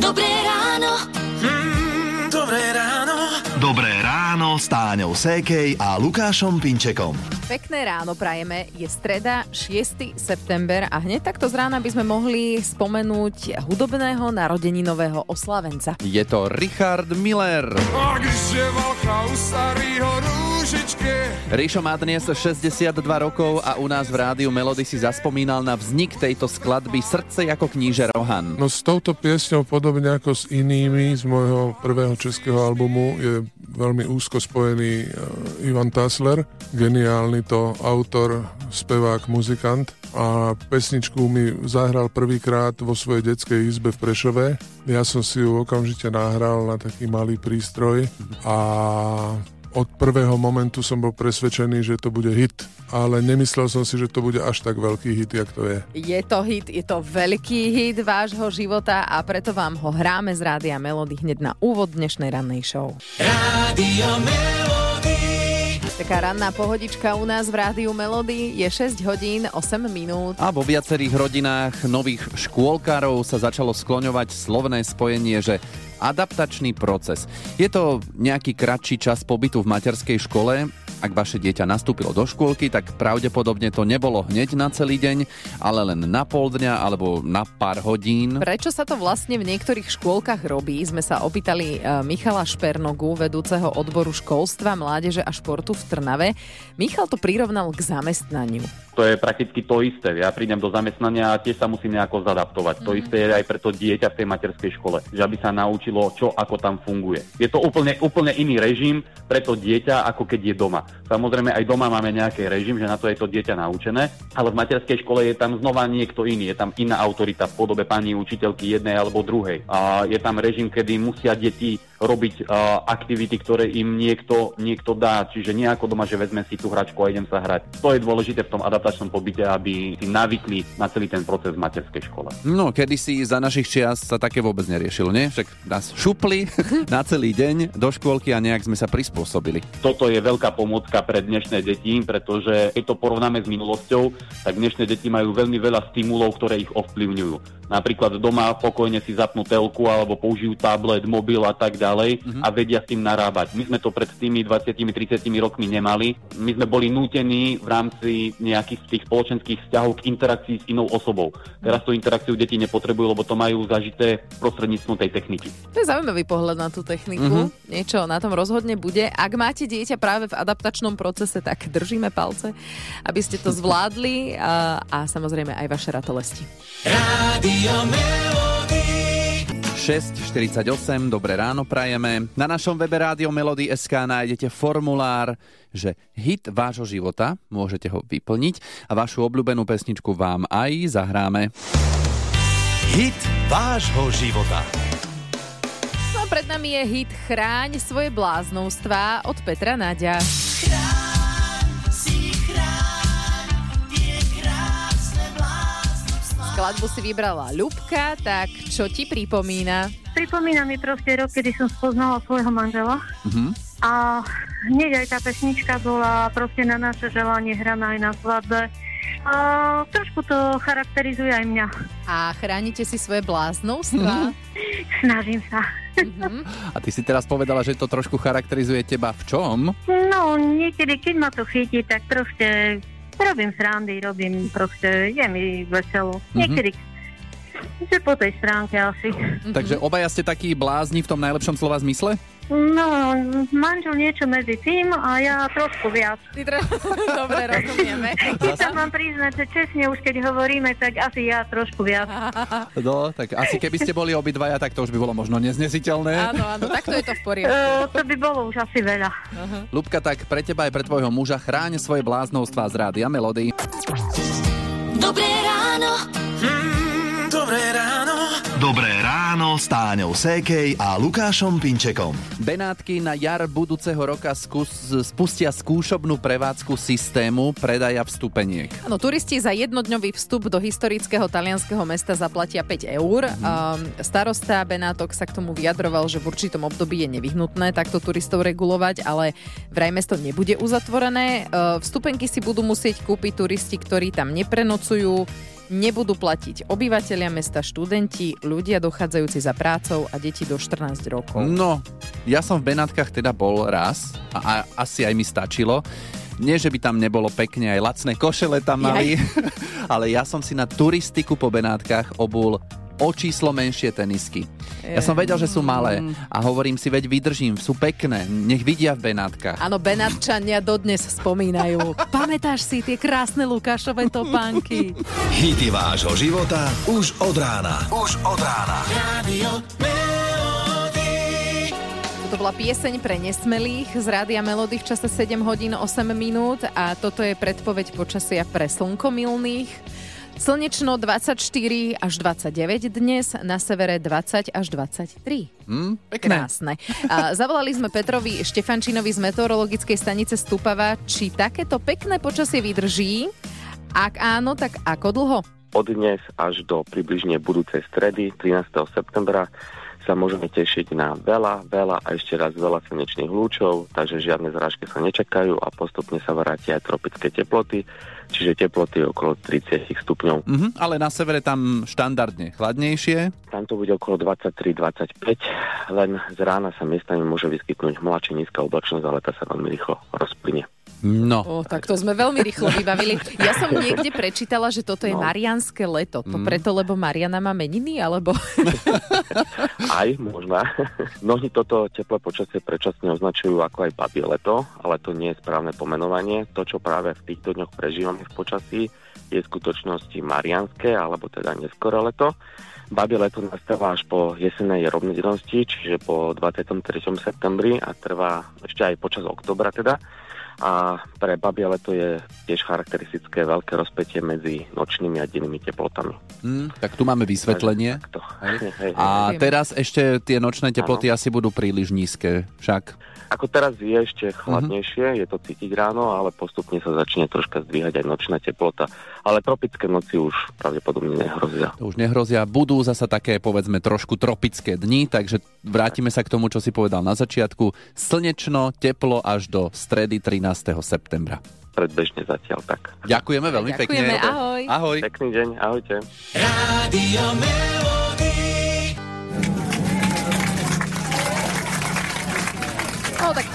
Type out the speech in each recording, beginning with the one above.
Dobré ráno. Mm, dobré ráno. Dobré ráno s Táňou Sékej a Lukášom Pinčekom. Pekné ráno prajeme, je streda 6. september a hneď takto z rána by sme mohli spomenúť hudobného narodeninového oslavenca. Je to Richard Miller. A když je valcha u starýho rúžičke. Ríšo má dnes 62 rokov a u nás v rádiu Melody si zaspomínal na vznik tejto skladby Srdce ako kníže Rohan. No s touto piesňou, podobne ako s inými z môjho prvého českého albumu, je veľmi úzko spojený uh, Ivan Tasler, geniálny to autor, spevák, muzikant a pesničku mi zahral prvýkrát vo svojej detskej izbe v Prešove. Ja som si ju okamžite nahral na taký malý prístroj a od prvého momentu som bol presvedčený, že to bude hit, ale nemyslel som si, že to bude až tak veľký hit, jak to je. Je to hit, je to veľký hit vášho života a preto vám ho hráme z Rádia Melody hneď na úvod dnešnej rannej show. Rádio Melody. Taká ranná pohodička u nás v Rádiu Melody je 6 hodín 8 minút. A vo viacerých rodinách nových škôlkárov sa začalo skloňovať slovné spojenie, že adaptačný proces. Je to nejaký kratší čas pobytu v materskej škole. Ak vaše dieťa nastúpilo do škôlky, tak pravdepodobne to nebolo hneď na celý deň, ale len na pol dňa alebo na pár hodín. Prečo sa to vlastne v niektorých škôlkach robí? Sme sa opýtali eh, Michala Špernogu, vedúceho odboru školstva, mládeže a športu v Trnave. Michal to prirovnal k zamestnaniu. To je prakticky to isté. Ja prídem do zamestnania a tiež sa musím nejako zadaptovať. To isté je aj pre to dieťa v tej materskej škole, že aby sa naučilo, čo ako tam funguje. Je to úplne, úplne iný režim pre to dieťa, ako keď je doma. Samozrejme aj doma máme nejaký režim, že na to je to dieťa naučené, ale v materskej škole je tam znova niekto iný, je tam iná autorita v podobe pani učiteľky jednej alebo druhej. A je tam režim, kedy musia deti robiť uh, aktivity, ktoré im niekto, niekto dá. Čiže nie ako doma, že vezme si tú hračku a idem sa hrať. To je dôležité v tom adaptačnom pobyte, aby si navykli na celý ten proces v materskej škole. No, kedysi za našich čias sa také vôbec neriešilo, nie? Však nás šupli na celý deň do škôlky a nejak sme sa prispôsobili. Toto je veľká pomôcka pre dnešné deti, pretože keď to porovnáme s minulosťou, tak dnešné deti majú veľmi veľa stimulov, ktoré ich ovplyvňujú. Napríklad doma pokojne si zapnú telku alebo použijú tablet, mobil a tak ďalej a vedia s tým narábať. My sme to pred tými 20-30 rokmi nemali. My sme boli nútení v rámci nejakých tých spoločenských vzťahov k interakcii s inou osobou. Teraz tú interakciu deti nepotrebujú, lebo to majú zažité prostredníctvom tej techniky. To je zaujímavý pohľad na tú techniku. Mm-hmm. Niečo na tom rozhodne bude. Ak máte dieťa práve v adaptačnom procese, tak držíme palce, aby ste to zvládli a, a samozrejme aj vaše ratolesti. Rádio Melody. 6.48, dobré ráno prajeme. Na našom webe Rádio Melody SK nájdete formulár, že hit vášho života, môžete ho vyplniť a vašu obľúbenú pesničku vám aj zahráme. Hit vášho života. No pred nami je hit Chráň svoje bláznovstvá od Petra Naďa. Skladbu si vybrala Ľubka, tak čo ti pripomína? Pripomína mi proste rok, kedy som spoznala svojho manžela. Mhm. A hneď aj tá pesnička bola proste na naše želanie hraná aj na svadbe. A trošku to charakterizuje aj mňa. A chránite si svoje bláznovstvá? Snažím sa. Mhm. A ty si teraz povedala, že to trošku charakterizuje teba v čom? No, niekedy, keď ma to chytí, tak proste robím srandy, robím proste, je mi veselo. Niekedy, že po tej stránke asi. Takže obaja ste takí blázni v tom najlepšom slova zmysle? No, manžel niečo medzi tým a ja trošku viac. Ty tre... Dobre, rozumieme. Keď sa mám priznať, že čestne už keď hovoríme, tak asi ja trošku viac. No, tak asi keby ste boli obidvaja, tak to už by bolo možno neznesiteľné. Áno, áno, takto je to v poriadku. E, to by bolo už asi veľa. Lubka, tak pre teba aj pre tvojho muža chráň svoje bláznovstvá z rádia Melody. Dobré ráno. Mm, dobré ráno. Dobré ráno s Táňou Sékej a Lukášom Pinčekom. Benátky na jar budúceho roka skús, spustia skúšobnú prevádzku systému predaja vstupeniek. Áno, turisti za jednodňový vstup do historického talianského mesta zaplatia 5 eur. Um, starosta Benátok sa k tomu vyjadroval, že v určitom období je nevyhnutné takto turistov regulovať, ale vraj mesto nebude uzatvorené. Uh, vstupenky si budú musieť kúpiť turisti, ktorí tam neprenocujú. Nebudú platiť obyvateľia mesta, študenti, ľudia dochádzajúci za prácou a deti do 14 rokov. No, ja som v Benátkach teda bol raz a, a asi aj mi stačilo. Nie, že by tam nebolo pekne, aj lacné košele tam mali, ale ja som si na turistiku po Benátkach obul o číslo menšie tenisky. Ja som vedel, že sú malé a hovorím si, veď vydržím, sú pekné, nech vidia v Benátkach. Áno, Benátčania dodnes spomínajú. Pamätáš si tie krásne Lukášové topánky? Hity vášho života už od rána. Už od rána. To bola pieseň pre nesmelých z Rádia Melody v čase 7 hodín 8 minút a toto je predpoveď počasia pre slnkomilných. Slnečno 24 až 29 dnes, na severe 20 až 23. Hm, pekné. Krásne. A zavolali sme Petrovi Štefančinovi z meteorologickej stanice Stupava, či takéto pekné počasie vydrží. Ak áno, tak ako dlho? Od dnes až do približne budúcej stredy, 13. septembra, sa môžeme tešiť na veľa, veľa a ešte raz veľa slnečných lúčov, takže žiadne zrážky sa nečakajú a postupne sa vrátia aj tropické teploty, čiže teploty okolo 30 stupňov. Mhm, ale na severe tam štandardne chladnejšie. Tam to bude okolo 23-25, len z rána sa miestami môže vyskytnúť hmla či nízka oblačnosť, ale tá sa veľmi rýchlo rozplynie. No, O, tak to sme veľmi rýchlo vybavili. Ja som niekde prečítala, že toto je No. marianské leto. To preto, lebo Mariana má meniny, alebo... Aj možná. Mnohí toto teplé počasie predčasne označujú ako aj babie leto, ale to nie je správne pomenovanie. To, čo práve v týchto dňoch prežívame v počasí, je v skutočnosti marianské, alebo teda neskoro leto. Babie leto nastáva až po jesenej rovnodennosti, čiže po 23. septembri a trvá ešte aj počas oktobra teda. A pre babie leto je tiež charakteristické veľké rozpätie medzi nočnými a dennými teplotami. hm, tak tu máme vysvetlenie. Takto. A teraz ešte tie nočné teploty asi budú príliš nízke, však. Ako teraz je ešte chladnejšie, je to cítiť ráno, ale postupne sa začne troška zdvíhať aj nočná teplota. Ale tropické noci už pravdepodobne nehrozia. To už nehrozia. Budú zasa také, povedzme, trošku tropické dni, takže vrátime sa k tomu, čo si povedal na začiatku. Slnečno, teplo až do stredy 13. septembra. Predbežne zatiaľ tak. Ďakujeme veľmi Ďakujeme, pekne. ahoj. Ahoj. Pekný deň, ahojte. No tak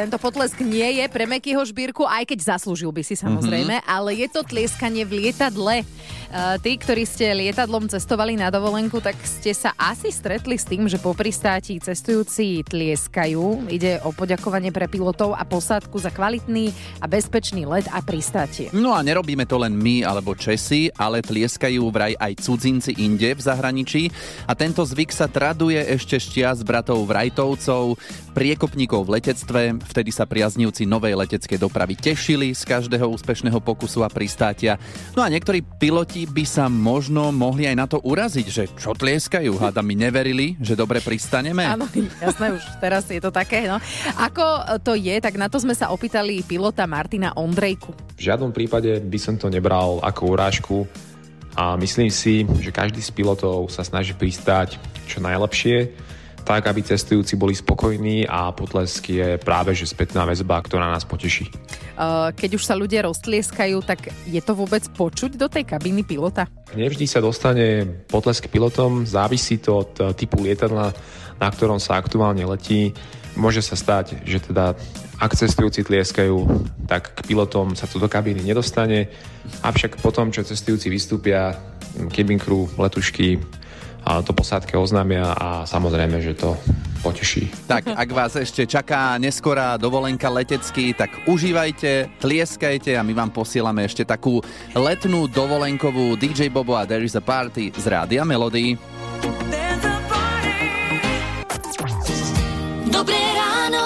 tento potlesk nie je pre Mekyho šbírku, aj keď zaslúžil by si samozrejme, mm-hmm. ale je to tlieskanie v lietadle. Uh, tí, ktorí ste lietadlom cestovali na dovolenku, tak ste sa asi stretli s tým, že po pristáti cestujúci tlieskajú. Ide o poďakovanie pre pilotov a posádku za kvalitný a bezpečný let a pristátie. No a nerobíme to len my alebo Česi, ale tlieskajú vraj aj cudzinci inde v zahraničí a tento zvyk sa traduje ešte z čias bratov Vrajtovcov, priekopníkov v letectve, vtedy sa priaznivci novej leteckej dopravy tešili z každého úspešného pokusu a pristátia. No a niektorí piloti by sa možno mohli aj na to uraziť, že čo tlieskajú, hada mi neverili, že dobre pristaneme. Áno, jasné, už teraz je to také. No. Ako to je, tak na to sme sa opýtali pilota Martina Ondrejku. V žiadnom prípade by som to nebral ako urážku a myslím si, že každý z pilotov sa snaží pristáť čo najlepšie, tak aby cestujúci boli spokojní a potlesk je práve že spätná väzba, ktorá nás poteší. Uh, Keď už sa ľudia roztlieskajú, tak je to vôbec počuť do tej kabiny pilota? Nevždy sa dostane potlesk pilotom, závisí to od eh, typu lietadla, na ktorom sa aktuálne letí. Môže sa stať, že teda ak cestujúci tlieskajú, tak k pilotom sa to do kabíny nedostane, avšak potom, čo cestujúci vystúpia, hm, cabin crew, letušky, to posádke oznámia a samozrejme, že to poteší. Tak ak vás ešte čaká neskorá dovolenka letecký, tak užívajte, tlieskajte a my vám posielame ešte takú letnú dovolenkovú DJ Bobo a There is a Party z Rádia Melody. Dobré ráno.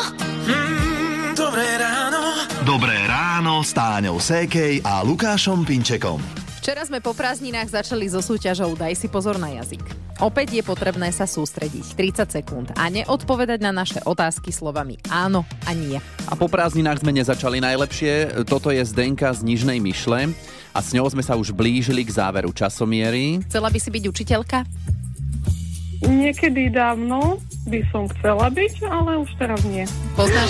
Dobré ráno s Táňou Sékej a Lukášom Pinčekom. Včera sme po prázdninách začali so súťažou Daj si pozor na jazyk. Opäť je potrebné sa sústrediť 30 sekúnd a neodpovedať na naše otázky slovami áno a nie. A po prázdninách sme nezačali najlepšie. Toto je Zdenka z Nižnej Myšle a s ňou sme sa už blížili k záveru časomiery. Chcela by si byť učiteľka? Niekedy dávno by som chcela byť, ale už teraz nie. Poznáš?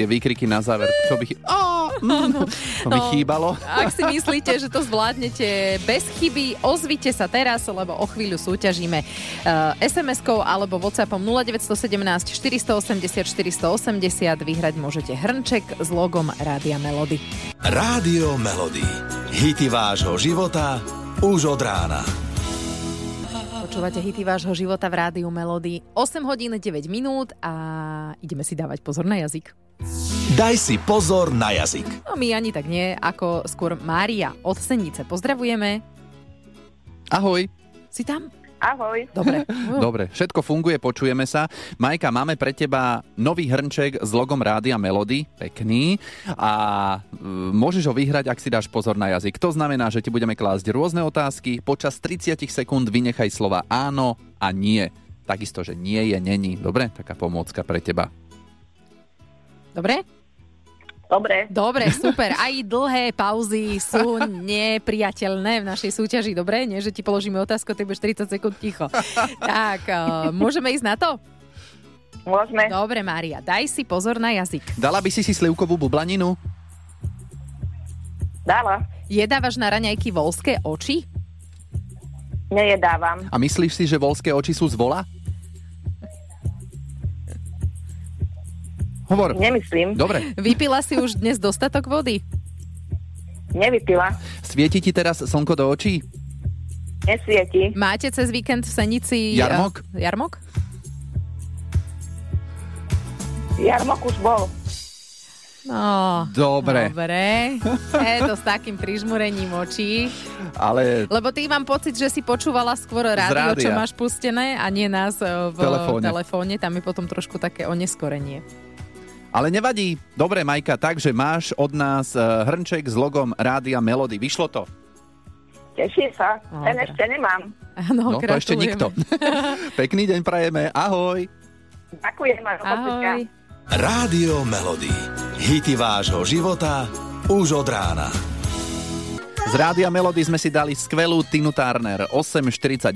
Tie výkriky na záver. To by, chy- Á, mm, to by No. chýbalo. Ak si myslíte, že to zvládnete bez chyby, ozvite sa teraz, lebo o chvíľu súťažíme uh, SMS-kou alebo WhatsAppom 0917 480 480. Vyhrať môžete hrnček s logom Rádia Melody. Rádio Melody. Hity vášho života už od rána. Počúvate hity vášho života v Rádiu Melody. 8 hodín 9 minút a ideme si dávať pozor na jazyk. Daj si pozor na jazyk. No my ani tak nie, ako skôr Mária od Senice. Pozdravujeme. Ahoj. Si tam? Ahoj. Dobre. Dobre, všetko funguje, počujeme sa. Majka, máme pre teba nový hrnček s logom Rádia Melody, pekný. A e, môžeš ho vyhrať, ak si dáš pozor na jazyk. To znamená, že ti budeme klásť rôzne otázky. Počas 30 sekúnd vynechaj slova áno a nie. Takisto, že nie je, není. Dobre, taká pomôcka pre teba. Dobre? Dobre. Dobre, super. Aj dlhé pauzy sú nepriateľné v našej súťaži, dobre? Nie, že ti položíme otázku, ty budeš 30 sekúnd ticho. tak, uh, môžeme ísť na to? Môžeme. Dobre, Mária, daj si pozor na jazyk. Dala by si si slivkovú bublaninu? Dáva. Jedávaš na raňajky volské oči? Nejedávam. A myslíš si, že volské oči sú z vola? Hovor. Nemyslím. Dobre. Vypila si už dnes dostatok vody? Nevypila. Svieti ti teraz slnko do očí? Nesvieti. Máte cez víkend v Senici... Jarmok? Uh, jarmok? Jarmok už bol. No, Dobre. Dobre. Je to s takým prižmurením očí. Ale Lebo ty mám pocit, že si počúvala skôr rádio, čo máš pustené a nie nás e, v Telefóne. telefóne. Tam je potom trošku také oneskorenie. Ale nevadí. Dobre, Majka, takže máš od nás eh, hrnček s logom Rádia Melody. Vyšlo to? Teším sa. No, Ten ešte nemám. Áno, No, to ešte nikto. Pekný deň prajeme. Ahoj. Ďakujem. Ahoj. Rádio Melody. Hity vášho života už od rána. Z Rádia Melody sme si dali skvelú Tinu Turner 8.48.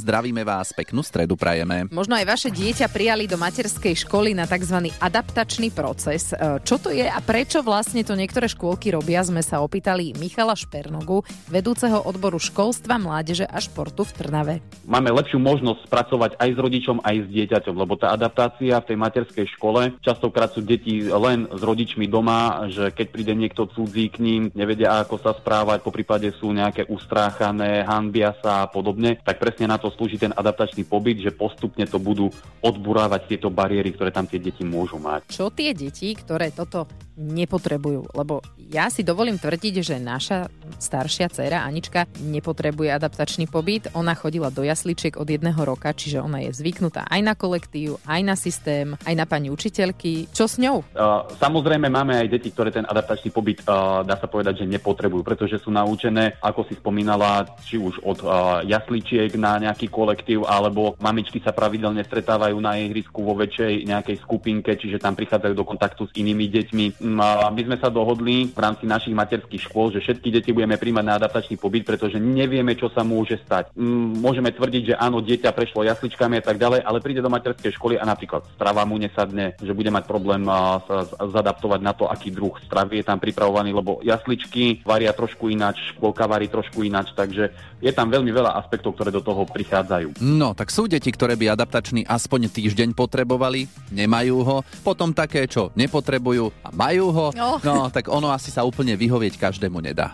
Zdravíme vás, peknú stredu prajeme. Možno aj vaše dieťa prijali do materskej školy na tzv. adaptačný proces. E, Čo to je a prečo vlastne to niektoré škôlky robia, sme sa opýtali Michala Špernogu, vedúceho odboru školstva, mládeže a športu v Trnave. Máme lepšiu možnosť spracovať aj s rodičom, aj s dieťaťom, lebo tá adaptácia v tej materskej škole, častokrát sú deti len s rodičmi doma, že keď príde niekto cudzí k ním, nevedia ako sa správať, po prípade sú nejaké ustráchané, hanbia sa a podobne, tak presne na to slúži ten adaptačný pobyt, že postupne to budú odburávať tieto bariéry, ktoré tam tie deti môžu mať. Čo tie deti, ktoré toto nepotrebujú? Lebo ja si dovolím tvrdiť, že naša staršia dcéra Anička nepotrebuje adaptačný pobyt. Ona chodila do jasličiek od jedného roka, čiže ona je zvyknutá aj na kolektív, aj na systém, aj na pani učiteľky. Čo s ňou? Uh, samozrejme máme aj deti, ktoré ten adaptačný pobyt, uh, dá sa povedať, že nepotrebujú, pretože sú naučené, ako si spomínala, či už od uh, jasličiek na nejaký kolektív, alebo mamičky sa pravidelne stretávajú na ihrisku vo väčšej nejakej skupinke, čiže tam prichádzajú do kontaktu s inými deťmi. A My sme sa dohodli v rámci našich materských škôl, že všetky deti budeme príjmať na adaptačný pobyt, pretože nevieme, čo sa môže stať. Mm, Môžeme tvrdiť, že áno, dieťa prešlo jasličkami a tak ďalej, ale príde do materskej školy a napríklad strava mu nesadne, že bude mať problém sa zadaptovať na to, aký druh stravy je tam pripravovaný, lebo jasličky varia trošku ináč, škôlka varí trošku ináč, takže je tam veľmi veľa aspektov, ktoré do toho prichádzajú. No, tak sú deti, ktoré by adaptačný aspoň týždeň potrebovali, nemajú ho, potom také, čo nepotrebujú a majú ho, No. no, tak ono asi sa úplne vyhovieť každému nedá.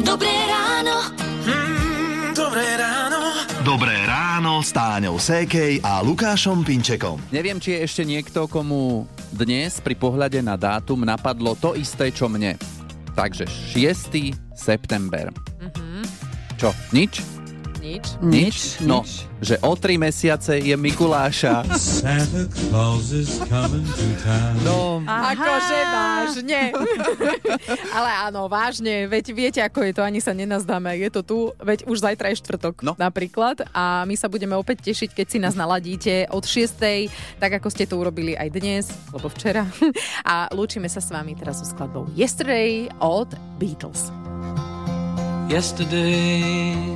Dobré ráno. Dobré ráno. Dobré ráno s Táňou Sékej a Lukášom Pinčekom. Neviem, či je ešte niekto, komu dnes pri pohľade na dátum napadlo to isté, čo mne. Takže 6. september. Čo, nič? Nič. Nič? No, že o tri mesiace je Mikuláša. Santa Claus is coming to town. No, Akože vážne. Ale áno, vážne, veď viete, ako je to, ani sa nenazdáme. Je to tu, veď už zajtra je štvrtok No. napríklad a my sa budeme opäť tešiť, keď si nás naladíte od 6. tak ako ste to urobili aj dnes, lebo včera. A lúčime sa s vami teraz so skladbou Yesterday od Beatles. Yesterday